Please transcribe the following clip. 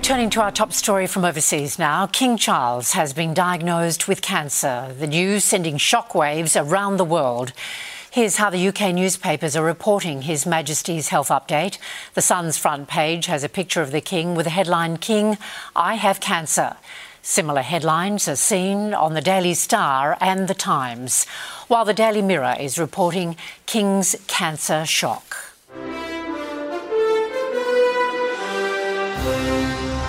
turning to our top story from overseas now. King Charles has been diagnosed with cancer, the news sending shockwaves around the world. Here's how the UK newspapers are reporting His Majesty's health update. The Sun's front page has a picture of the King with the headline King, I have cancer. Similar headlines are seen on the Daily Star and the Times, while the Daily Mirror is reporting King's cancer shock. Música